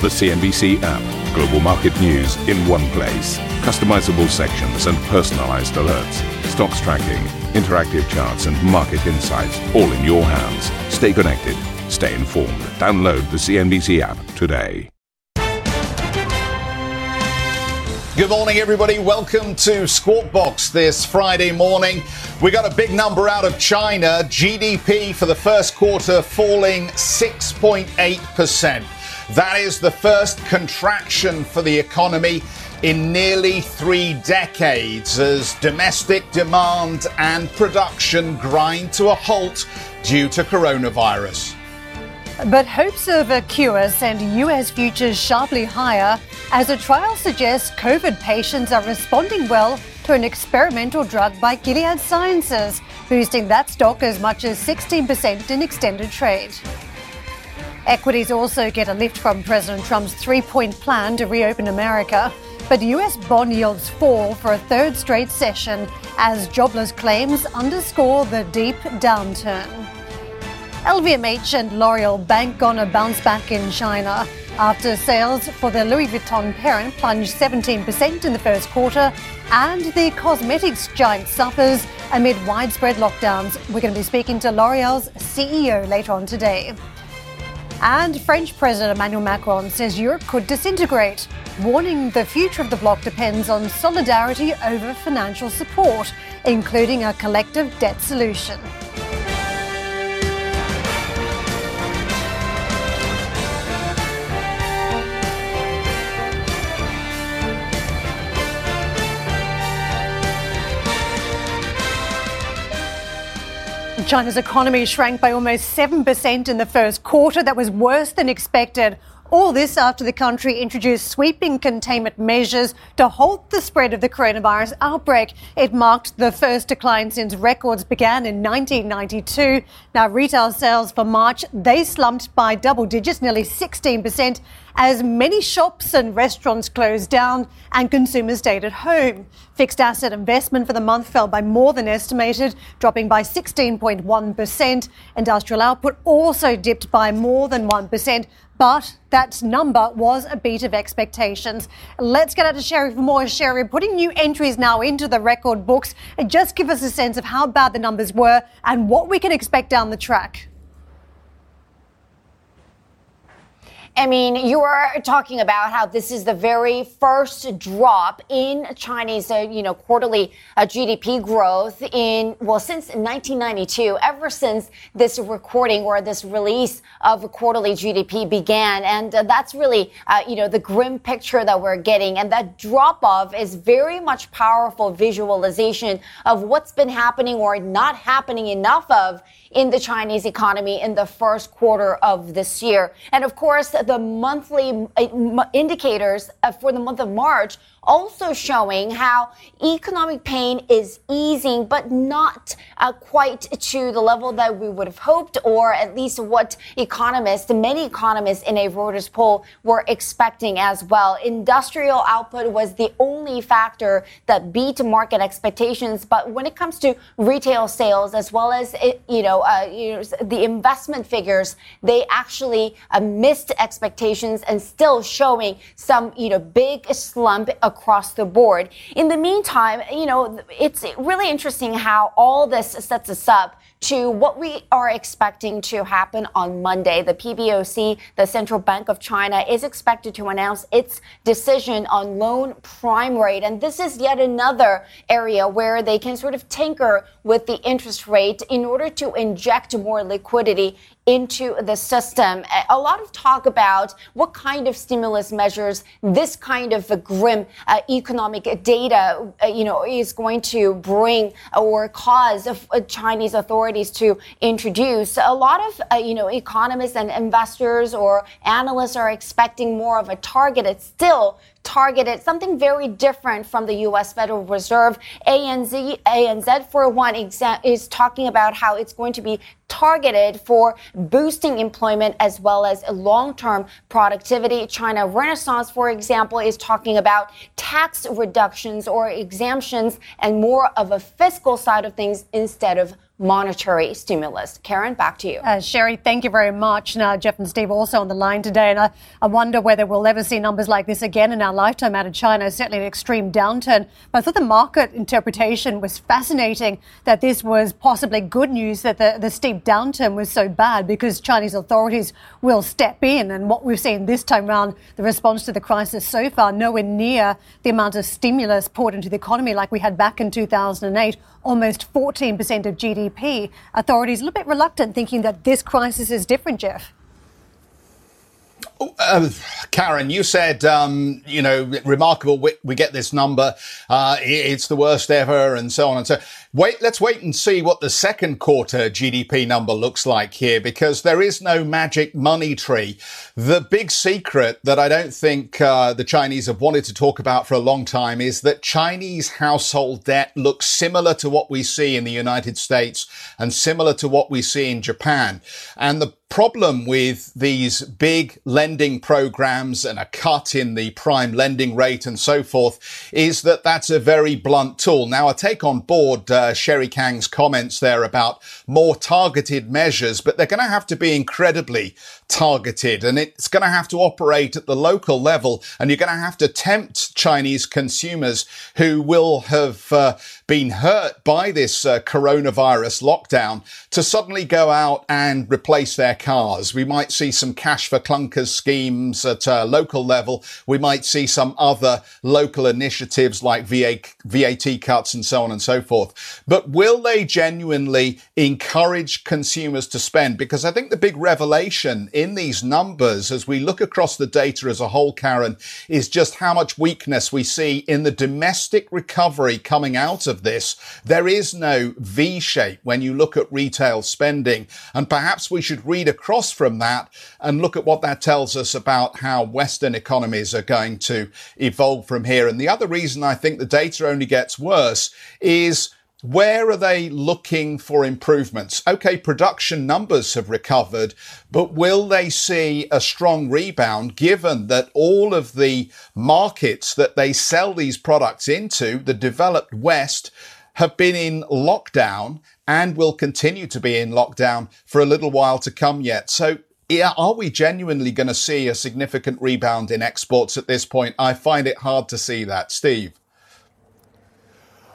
The CNBC app. Global market news in one place. Customizable sections and personalized alerts. Stocks tracking, interactive charts, and market insights all in your hands. Stay connected. Stay informed. Download the CNBC app today. Good morning, everybody. Welcome to Squawk Box this Friday morning. We got a big number out of China. GDP for the first quarter falling 6.8%. That is the first contraction for the economy in nearly three decades as domestic demand and production grind to a halt due to coronavirus. But hopes of a cure send US futures sharply higher as a trial suggests COVID patients are responding well to an experimental drug by Gilead Sciences, boosting that stock as much as 16% in extended trade. Equities also get a lift from President Trump's three point plan to reopen America. But US bond yields fall for a third straight session as jobless claims underscore the deep downturn. LVMH and L'Oreal bank on a bounce back in China after sales for the Louis Vuitton parent plunged 17% in the first quarter and the cosmetics giant suffers amid widespread lockdowns. We're going to be speaking to L'Oreal's CEO later on today. And French President Emmanuel Macron says Europe could disintegrate, warning the future of the bloc depends on solidarity over financial support, including a collective debt solution. China's economy shrank by almost 7% in the first quarter. That was worse than expected. All this after the country introduced sweeping containment measures to halt the spread of the coronavirus outbreak. It marked the first decline since records began in 1992. Now, retail sales for March, they slumped by double digits, nearly 16%, as many shops and restaurants closed down and consumers stayed at home. Fixed asset investment for the month fell by more than estimated, dropping by 16.1%. Industrial output also dipped by more than 1%, but that number was a beat of expectations. Let's get out to Sherry for more. Sherry, putting new entries now into the record books, and just give us a sense of how bad the numbers were and what we can expect down the track. I mean, you were talking about how this is the very first drop in Chinese, uh, you know, quarterly uh, GDP growth in well since 1992. Ever since this recording or this release of quarterly GDP began, and uh, that's really, uh, you know, the grim picture that we're getting. And that drop off is very much powerful visualization of what's been happening or not happening enough of in the Chinese economy in the first quarter of this year. And of course, the monthly uh, indicators uh, for the month of March also showing how economic pain is easing, but not uh, quite to the level that we would have hoped, or at least what economists, many economists in a Reuters poll were expecting as well. Industrial output was the only factor that beat market expectations, but when it comes to retail sales as well as you know, uh, you know the investment figures, they actually uh, missed expectations and still showing some you know big slump across the board. In the meantime, you know, it's really interesting how all this sets us up to what we are expecting to happen on Monday. The PBOC, the Central Bank of China, is expected to announce its decision on loan prime rate. And this is yet another area where they can sort of tinker with the interest rate in order to inject more liquidity into the system. A lot of talk about what kind of stimulus measures this kind of grim uh, economic data, uh, you know, is going to bring or cause uh, Chinese authorities to introduce. A lot of, uh, you know, economists and investors or analysts are expecting more of a targeted, still targeted something very different from the U.S. Federal Reserve. ANZ, ANZ for one, is talking about how it's going to be targeted for boosting employment as well as long-term productivity. China Renaissance, for example, is talking about tax reductions or exemptions and more of a fiscal side of things instead of monetary stimulus. Karen, back to you. Uh, Sherry, thank you very much. Now, Geoff and Steve also on the line today, and I, I wonder whether we'll ever see numbers like this again in our lifetime out of China. Certainly an extreme downturn. But I thought the market interpretation was fascinating that this was possibly good news that the, the steep downturn was so bad because Chinese authorities will step in. And what we've seen this time around, the response to the crisis so far, nowhere near the amount of stimulus poured into the economy like we had back in 2008 almost 14% of GDP. Authorities a little bit reluctant, thinking that this crisis is different, Geoff. Uh, Karen, you said, um, you know, remarkable. We, we get this number. Uh, it's the worst ever, and so on and so. Wait, let's wait and see what the second quarter GDP number looks like here, because there is no magic money tree. The big secret that I don't think uh, the Chinese have wanted to talk about for a long time is that Chinese household debt looks similar to what we see in the United States and similar to what we see in Japan. And the problem with these big lending programs and a cut in the prime lending rate and so forth is that that's a very blunt tool. Now, I take on board uh, Sherry Kang's comments there about more targeted measures, but they're going to have to be incredibly targeted and it's going to have to operate at the local level and you're going to have to tempt Chinese consumers who will have uh, been hurt by this uh, coronavirus lockdown to suddenly go out and replace their cars. We might see some cash for clunkers schemes at a local level. We might see some other local initiatives like VAT cuts and so on and so forth. But will they genuinely encourage consumers to spend? Because I think the big revelation in these numbers as we look across the data as a whole, Karen, is just how much weakness we see in the domestic recovery coming out of this. There is no V shape when you look at retail spending. And perhaps we should read across from that and look at what that tells us about how Western economies are going to evolve from here. And the other reason I think the data only gets worse is where are they looking for improvements? Okay, production numbers have recovered, but will they see a strong rebound given that all of the markets that they sell these products into, the developed West, have been in lockdown and will continue to be in lockdown for a little while to come yet. So are we genuinely going to see a significant rebound in exports at this point? I find it hard to see that. Steve.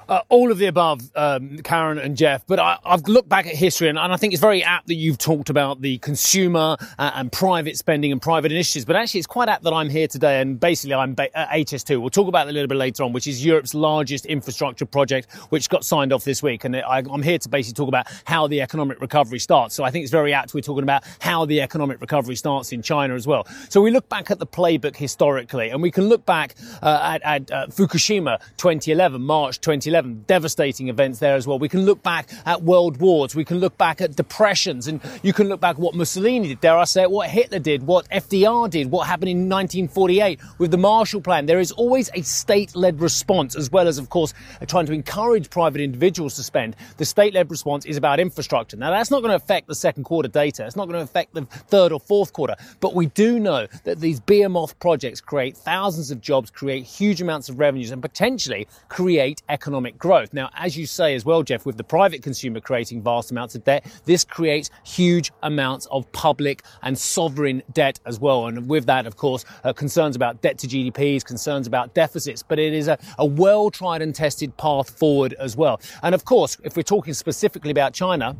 Uh, all of the above, um, Karen and Geoff. But I, have looked back at history, and, and, I think it's very apt that you've talked about the consumer uh, and private spending and private initiatives. But actually, it's quite apt that I'm here today, and basically, I'm ba- at HS2. We'll talk about that a little bit later on, which is Europe's largest infrastructure project, which got signed off this week. And I, I'm here to basically talk about how the economic recovery starts. So I think it's very apt we're talking about how the economic recovery starts in China as well. So we look back at the playbook historically, and we can look back uh, at, at uh, Fukushima 2011, March 2011 devastating events there as well. We can look back at world wars. We can look back at depressions and you can look back at what Mussolini did, dare I say it, what Hitler did, what FDR did, what happened in 1948 with the Marshall Plan. There is always a state-led response as well as, of course, trying to encourage private individuals to spend. The state-led response is about infrastructure. Now, that's not going to affect the second quarter data. It's not going to affect the third or fourth quarter. But we do know that these behemoth projects create thousands of jobs, create huge amounts of revenues and potentially create economic economic growth. Now, as you say as well, Geoff, with the private consumer creating vast amounts of debt, this creates huge amounts of public and sovereign debt as well. And with that, of course, uh, concerns about debt to GDPs, concerns about deficits, but it is a, a well tried and tested path forward as well. And of course, if we're talking specifically about China,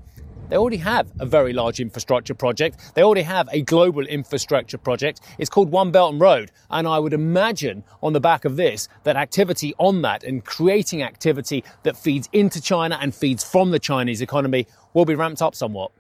they already have a very large infrastructure project. They already have a global infrastructure project. It's called One Belt and Road. And I would imagine on the back of this that activity on that and creating activity that feeds into China and feeds from the Chinese economy will be ramped up somewhat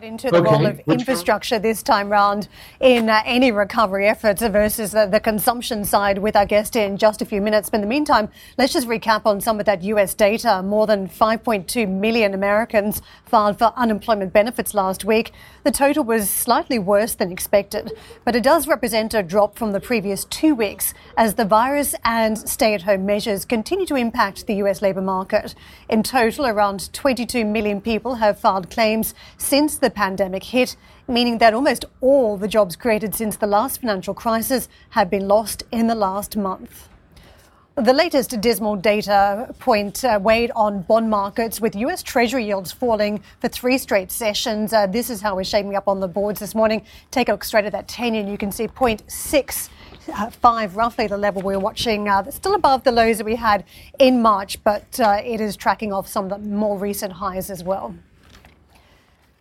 get into the okay. role of Which infrastructure one? this time round in uh, any recovery efforts versus the, the, consumption side with our guest in just a few minutes. But in the meantime, let's just recap on some of that US data. More than 5.2 million Americans filed for unemployment benefits last week. The total was slightly worse than expected, but it does represent a drop from the previous two weeks as the virus and stay at home measures continue to impact the US labour market. In total, around 22 million people have filed claims since the pandemic hit, meaning that almost all the jobs created since the last financial crisis have been lost in the last month. The latest dismal data point uh, weighed on bond markets with US Treasury yields falling for three straight sessions. Uh, this is how we're shaping up on the boards this morning. Take a look straight at that 10 and you can see 0.6 uh, five, roughly the level we're watching. Uh, still above the lows that we had in March, but uh, it is tracking off some of the more recent highs as well.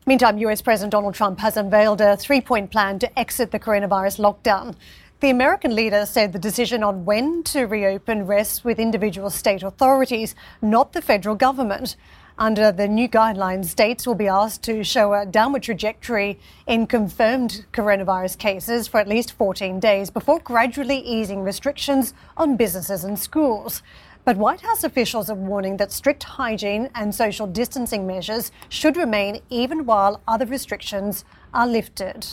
Meantime, US President Donald Trump has unveiled a three point plan to exit the coronavirus lockdown. The American leader said the decision on when to reopen rests with individual state authorities, not the federal government. Under the new guidelines, states will be asked to show a downward trajectory in confirmed coronavirus cases for at least 14 days before gradually easing restrictions on businesses and schools. But White House officials are warning that strict hygiene and social distancing measures should remain even while other restrictions are lifted.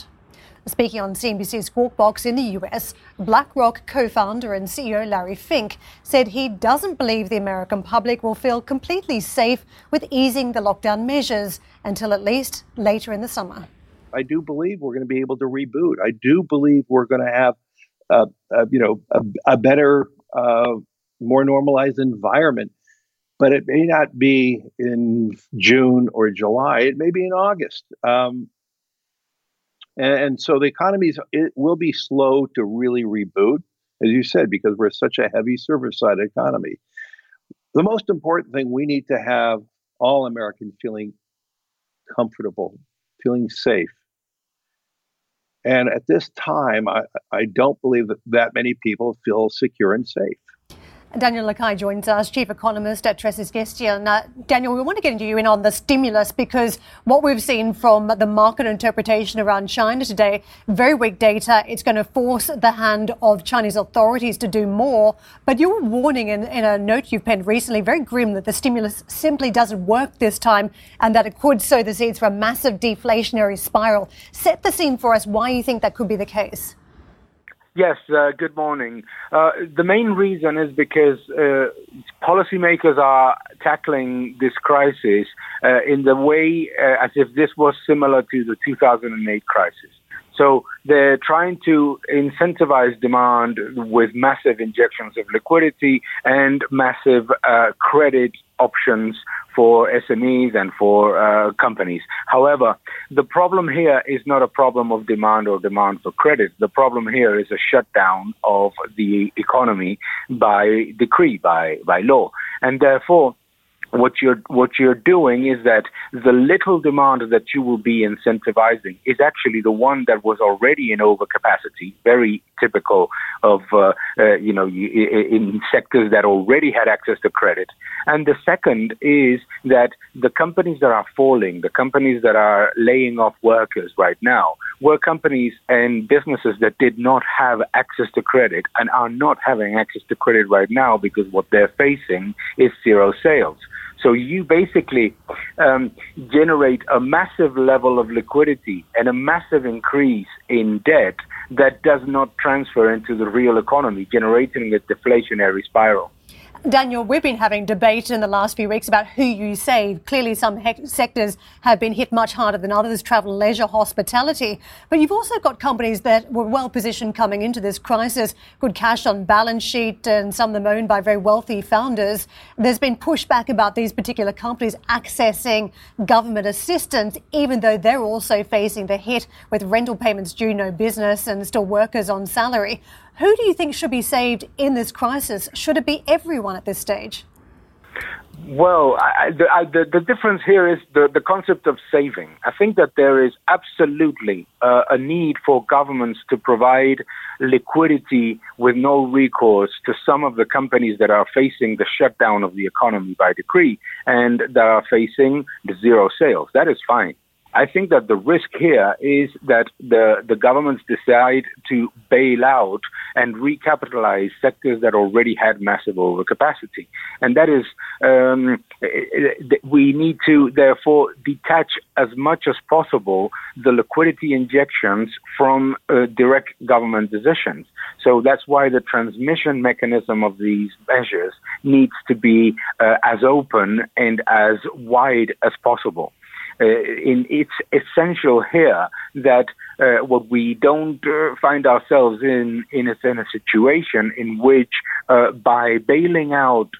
Speaking on CNBC's Squawk Box in the US, BlackRock co founder and CEO Larry Fink said he doesn't believe the American public will feel completely safe with easing the lockdown measures until at least later in the summer. I do believe we're going to be able to reboot. I do believe we're going to have, uh, uh, you know, a, a better, uh, more normalized environment. But it may not be in June or July. It may be in August. Um, and, and so the economy it will be slow to really reboot, as you said, because we're such a heavy service side economy. The most important thing we need to have all Americans feeling comfortable, feeling safe. And at this time, I, I don't believe that that many people feel secure and safe. Daniel Lacalle joins us, Chief Economist at Tressis Gestion. Uh, Daniel, we want to get into you in on the stimulus because what we've seen from the market interpretation around China today, very weak data, it's going to force the hand of Chinese authorities to do more. But you were warning in, in a note you've penned recently, very grim, that the stimulus simply doesn't work this time and that it could sow the seeds for a massive deflationary spiral. Set the scene for us why you think that could be the case. Yes, uh, good morning. Uh, the main reason is because uh, policymakers are tackling this crisis uh, in the way uh, as if this was similar to the 2008 crisis. So they're trying to incentivize demand with massive injections of liquidity and massive uh, credit options for SMEs and for uh, companies. However, the problem here is not a problem of demand or demand for credit. The problem here is a shutdown of the economy by decree, by, by law. And therefore, what you're what you're doing is that the little demand that you will be incentivizing is actually the one that was already in overcapacity, very typical of uh, uh, you know in sectors that already had access to credit. And the second is that the companies that are falling, the companies that are laying off workers right now, were companies and businesses that did not have access to credit and are not having access to credit right now because what they're facing is zero sales. So you basically um, generate a massive level of liquidity and a massive increase in debt that does not transfer into the real economy, generating a deflationary spiral. Daniel, we've been having debate in the last few weeks about who you save. Clearly, some he- sectors have been hit much harder than others travel, leisure, hospitality. But you've also got companies that were well positioned coming into this crisis, good cash on balance sheet, and some of them owned by very wealthy founders. There's been pushback about these particular companies accessing government assistance, even though they're also facing the hit with rental payments due, no business, and still workers on salary. Who do you think should be saved in this crisis? Should it be everyone at this stage? Well, I, the, I, the, the, difference here is the, the concept of saving. I think that there is absolutely uh, a need for governments to provide liquidity with no recourse to some of the companies that are facing the shutdown of the economy by decree and that are facing the zero sales. That is fine. I think that the risk here is that the, the governments decide to bail out and recapitalize sectors that already had massive overcapacity. And that is, um, we need to therefore detach as much as possible the liquidity injections from uh, direct government decisions. So that's why the transmission mechanism of these measures needs to be uh, as open and as wide as possible. Uh, in, it's essential here that uh, what we don't uh, find ourselves in, in a, in a situation in which by bailing out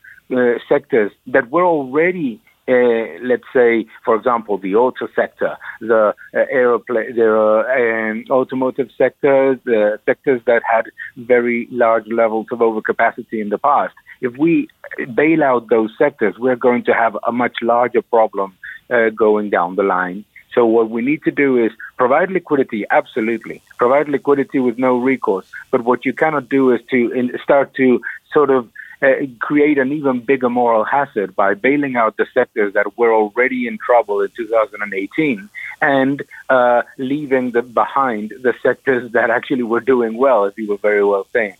sectors that were already uh, let's say, for example, the auto sector, the uh, aeroplane, the uh, automotive sectors, the sectors that had very large levels of overcapacity in the past. If we bail out those sectors, we're going to have a much larger problem uh, going down the line. So what we need to do is provide liquidity, absolutely, provide liquidity with no recourse. But what you cannot do is to in, start to sort of uh, create an even bigger moral hazard by bailing out the sectors that were already in trouble in 2018 and uh, leaving the, behind the sectors that actually were doing well, as you were very well saying.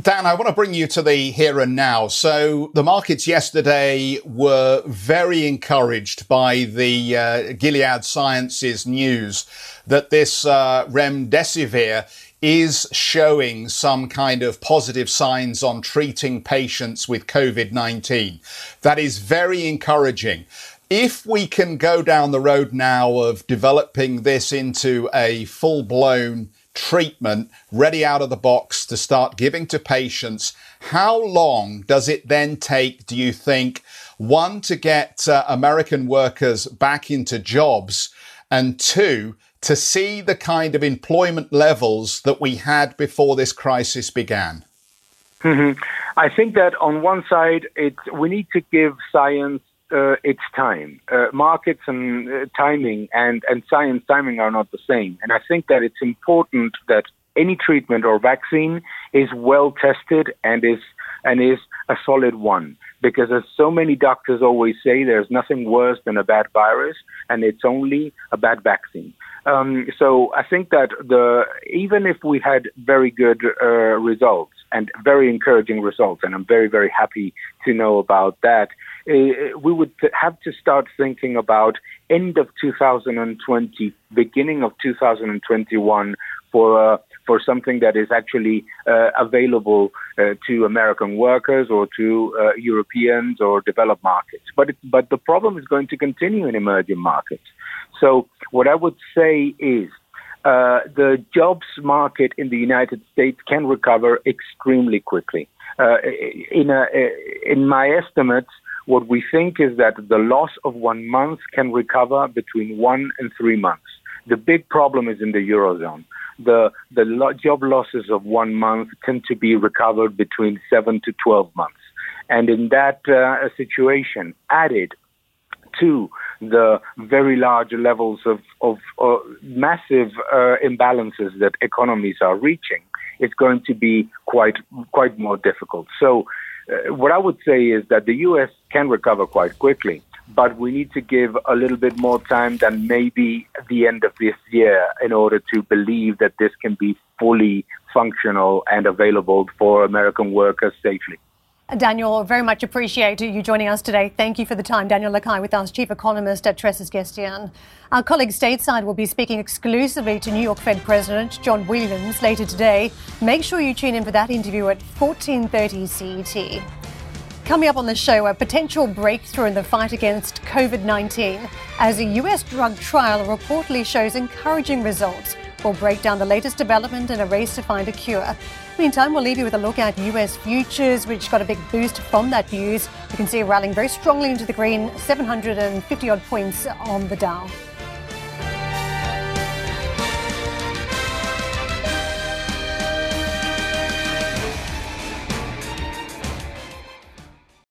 Dan, I want to bring you to the here and now. So the markets yesterday were very encouraged by the uh, Gilead Sciences news that this uh, remdesivir is showing some kind of positive signs on treating patients with COVID-19. That is very encouraging. If we can go down the road now of developing this into a full blown treatment ready out of the box to start giving to patients, how long does it then take, do you think, one, to get uh, American workers back into jobs, and two, to see the kind of employment levels that we had before this crisis began? Mm-hmm. I think that on one side, we need to give science uh, its time. Uh, markets and uh, timing and, and science timing are not the same. And I think that it's important that any treatment or vaccine is well tested and is and is a solid one. Because as so many doctors always say, there's nothing worse than a bad virus, and it's only a bad vaccine. Um, so I think that the even if we had very good uh, results and very encouraging results, and I'm very very happy to know about that, uh, we would have to start thinking about end of 2020, beginning of 2021 for uh, for something that is actually uh, available uh, to American workers or to uh, Europeans or developed markets. But it, but the problem is going to continue in emerging markets. So what I would say is uh, the jobs market in the United States can recover extremely quickly. Uh, in, a, in my estimates, what we think is that the loss of one month can recover between one and three months. The big problem is in the Eurozone. The, the lo- job losses of one month tend to be recovered between seven to 12 months. And in that uh, situation, added to the very large levels of, of uh, massive uh, imbalances that economies are reaching, it's going to be quite quite more difficult. So, uh, what I would say is that the U.S. can recover quite quickly, but we need to give a little bit more time than maybe the end of this year in order to believe that this can be fully functional and available for American workers safely. Daniel, very much appreciate you joining us today. Thank you for the time. Daniel Lacalle with us, Chief Economist at Tressis Gestion. Our colleague stateside will be speaking exclusively to New York Fed President John Williams later today. Make sure you tune in for that interview at 14.30 CET. Coming up on the show, a potential breakthrough in the fight against COVID-19 as a US drug trial reportedly shows encouraging results. We'll break down the latest development in a race to find a cure. Meantime, we'll leave you with a look at US futures, which got a big boost from that news. You can see rallying very strongly into the green, 750 odd points on the Dow.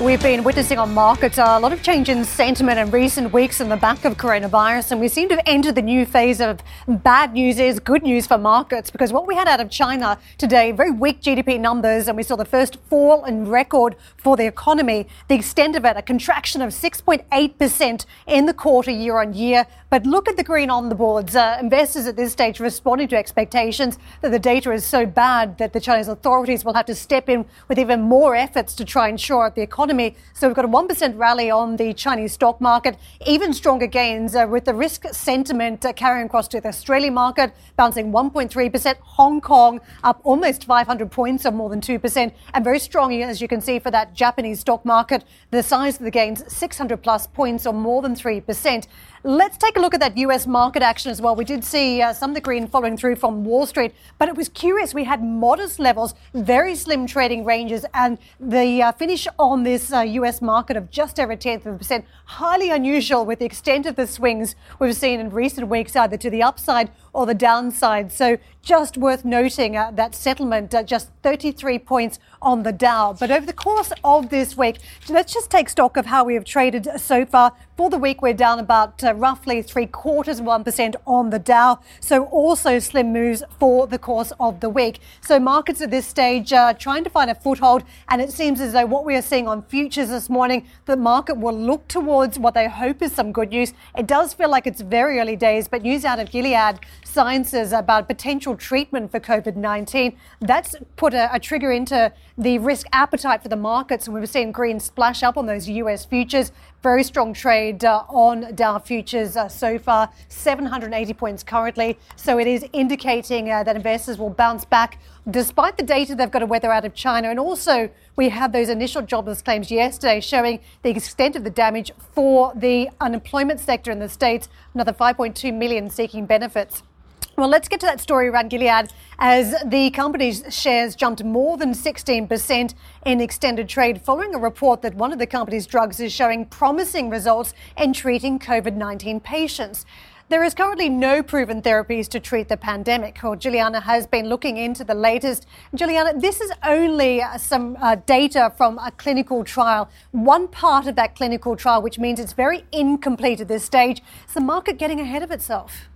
We've been witnessing on markets a lot of change in sentiment in recent weeks in the back of coronavirus, and we seem to have entered the new phase of bad news is good news for markets because what we had out of China today, very weak GDP numbers, and we saw the first fall in record for the economy. The extent of it, a contraction of 6.8% in the quarter year on year. But look at the green on the boards. Uh, investors at this stage responding to expectations that the data is so bad that the Chinese authorities will have to step in with even more efforts to try and shore up the economy economy. So we've got a 1% rally on the Chinese stock market, even stronger gains uh, with the risk sentiment uh, carrying across to the Australian market, bouncing 1.3%. Hong Kong up almost 500 points or more than 2%. And very strong, as you can see, for that Japanese stock market. The size of the gains, 600 plus points or more than 3%. Let's take a look at that US market action as well. We did see uh, some of the green following through from Wall Street, but it was curious. We had modest levels, very slim trading ranges, and the uh, finish on this uh, US market of just over a tenth of a percent, highly unusual with the extent of the swings we've seen in recent weeks, either to the upside or the downside. So just worth noting uh, that settlement uh, just 33 points on the Dow. But over the course of this week, let's just take stock of how we have traded so far. For the week, we're down about uh, roughly three quarters of 1% on the Dow. So also slim moves for the course of the week. So markets at this stage are trying to find a foothold. And it seems as though what we are seeing on futures this morning, the market will look towards what they hope is some good news. It does feel like it's very early days, but news out of Gilead Sciences about potential treatment for COVID 19. That's put a, a, trigger into the risk appetite for the markets. And we've seen green splash up on those US futures. Very strong trade uh, on Dow futures uh, so far, 780 points currently. So it is indicating uh, that investors will bounce back despite the data they've got to weather out of China. And also, we had those initial jobless claims yesterday showing the extent of the damage for the unemployment sector in the States, another 5.2 million seeking benefits. Well, let's get to that story around Gilead as the company's shares jumped more than 16% in extended trade following a report that one of the company's drugs is showing promising results in treating COVID 19 patients. There is currently no proven therapies to treat the pandemic. Well, Julianna has been looking into the latest. Julianna, this is only uh, some uh, data from a clinical trial, one part of that clinical trial, which means it's very incomplete at this stage. Is the market getting ahead of itself?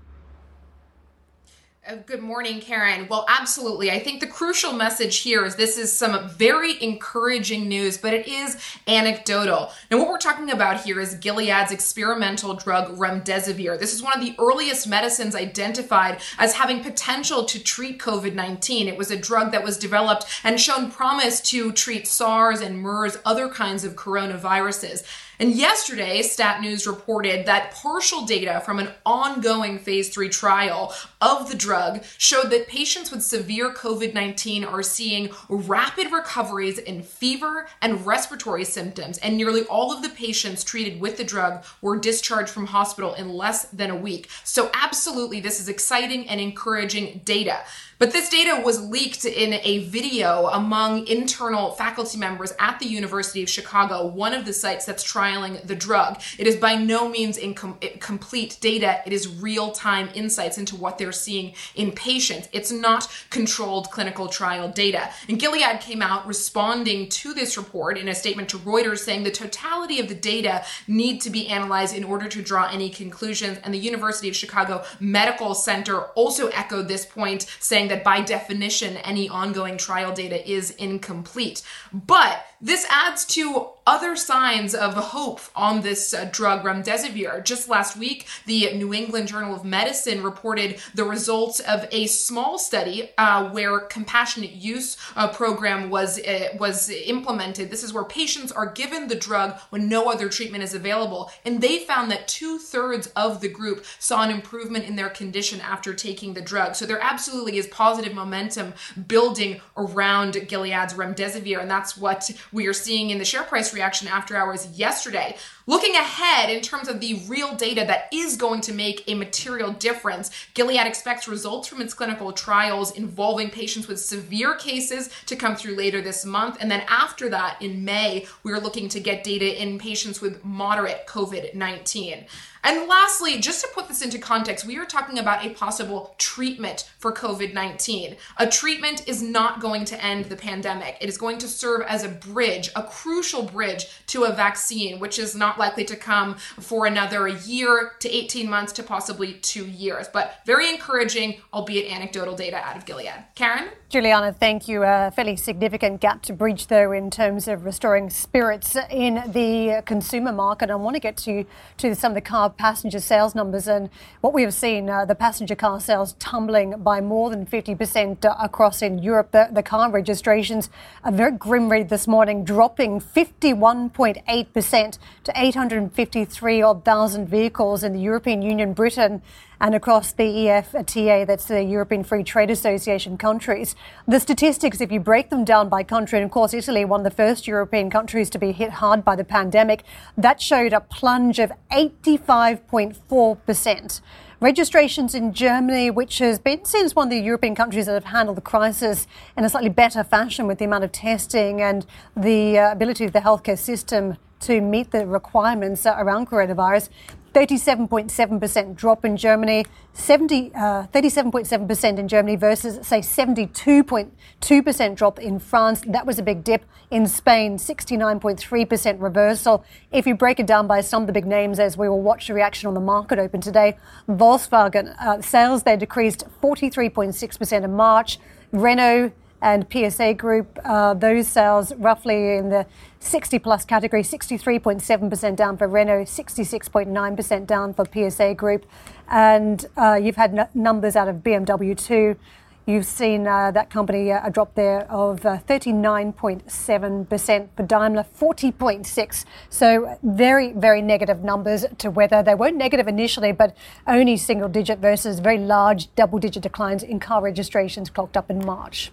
Uh, good morning, Karen. Well, absolutely. I think the crucial message here is this is some very encouraging news, but it is anecdotal. Now, what we're talking about here is Gilead's experimental drug remdesivir. This is one of the earliest medicines identified as having potential to treat COVID 19. It was a drug that was developed and shown promise to treat SARS and MERS, other kinds of coronaviruses. And yesterday, Stat News reported that partial data from an ongoing phase three trial of the drug showed that patients with severe COVID 19 are seeing rapid recoveries in fever and respiratory symptoms. And nearly all of the patients treated with the drug were discharged from hospital in less than a week. So, absolutely, this is exciting and encouraging data. But this data was leaked in a video among internal faculty members at the University of Chicago, one of the sites that's trialing the drug. It is by no means incomplete data. It is real time insights into what they're seeing in patients. It's not controlled clinical trial data. And Gilead came out responding to this report in a statement to Reuters saying the totality of the data need to be analyzed in order to draw any conclusions. And the University of Chicago Medical Center also echoed this point, saying that by definition, any ongoing trial data is incomplete. But this adds to other signs of hope on this uh, drug remdesivir. Just last week, the New England Journal of Medicine reported the results of a small study uh, where compassionate use uh, program was uh, was implemented. This is where patients are given the drug when no other treatment is available, and they found that two thirds of the group saw an improvement in their condition after taking the drug. So there absolutely is positive momentum building around Gilead's remdesivir, and that's what we are seeing in the share price reaction after hours yesterday. Looking ahead in terms of the real data that is going to make a material difference, Gilead expects results from its clinical trials involving patients with severe cases to come through later this month. And then after that, in May, we're looking to get data in patients with moderate COVID 19. And lastly, just to put this into context, we are talking about a possible treatment for COVID 19. A treatment is not going to end the pandemic, it is going to serve as a bridge, a crucial bridge to a vaccine, which is not likely to come for another year to 18 months to possibly two years. But very encouraging, albeit anecdotal data out of Gilead. Karen? Julianna, thank you. A fairly significant gap to bridge, though, in terms of restoring spirits in the consumer market. I want to get to, to some of the car passenger sales numbers and what we have seen uh, the passenger car sales tumbling by more than 50% uh, across in Europe. The, the car registrations, a very grim read this morning, dropping 51.8% to 853 odd thousand vehicles in the European Union, Britain and across the EFTA, that's the European Free Trade Association countries. The statistics, if you break them down by country, and of course, Italy, one of the first European countries to be hit hard by the pandemic, that showed a plunge of 85.4%. Registrations in Germany, which has been as one of the European countries that have handled the crisis in a slightly better fashion with the amount of testing and the uh, ability of the healthcare system to meet the requirements uh, around coronavirus. 37.7% drop in Germany, 70, uh, 37.7% in Germany versus, say, 72.2% drop in France. That was a big dip. In Spain, 69.3% reversal. If you break it down by some of the big names, as we will watch the reaction on the market open today, Volkswagen uh, sales there decreased 43.6% in March. Renault and PSA Group, uh, those sales roughly in the 60 plus category, 63.7% down for Renault, 66.9% down for PSA Group. And uh, you've had n- numbers out of BMW too. You've seen uh, that company uh, a drop there of 39.7% uh, for Daimler, 40.6. So very, very negative numbers to weather. They weren't negative initially, but only single digit versus very large double digit declines in car registrations clocked up in March.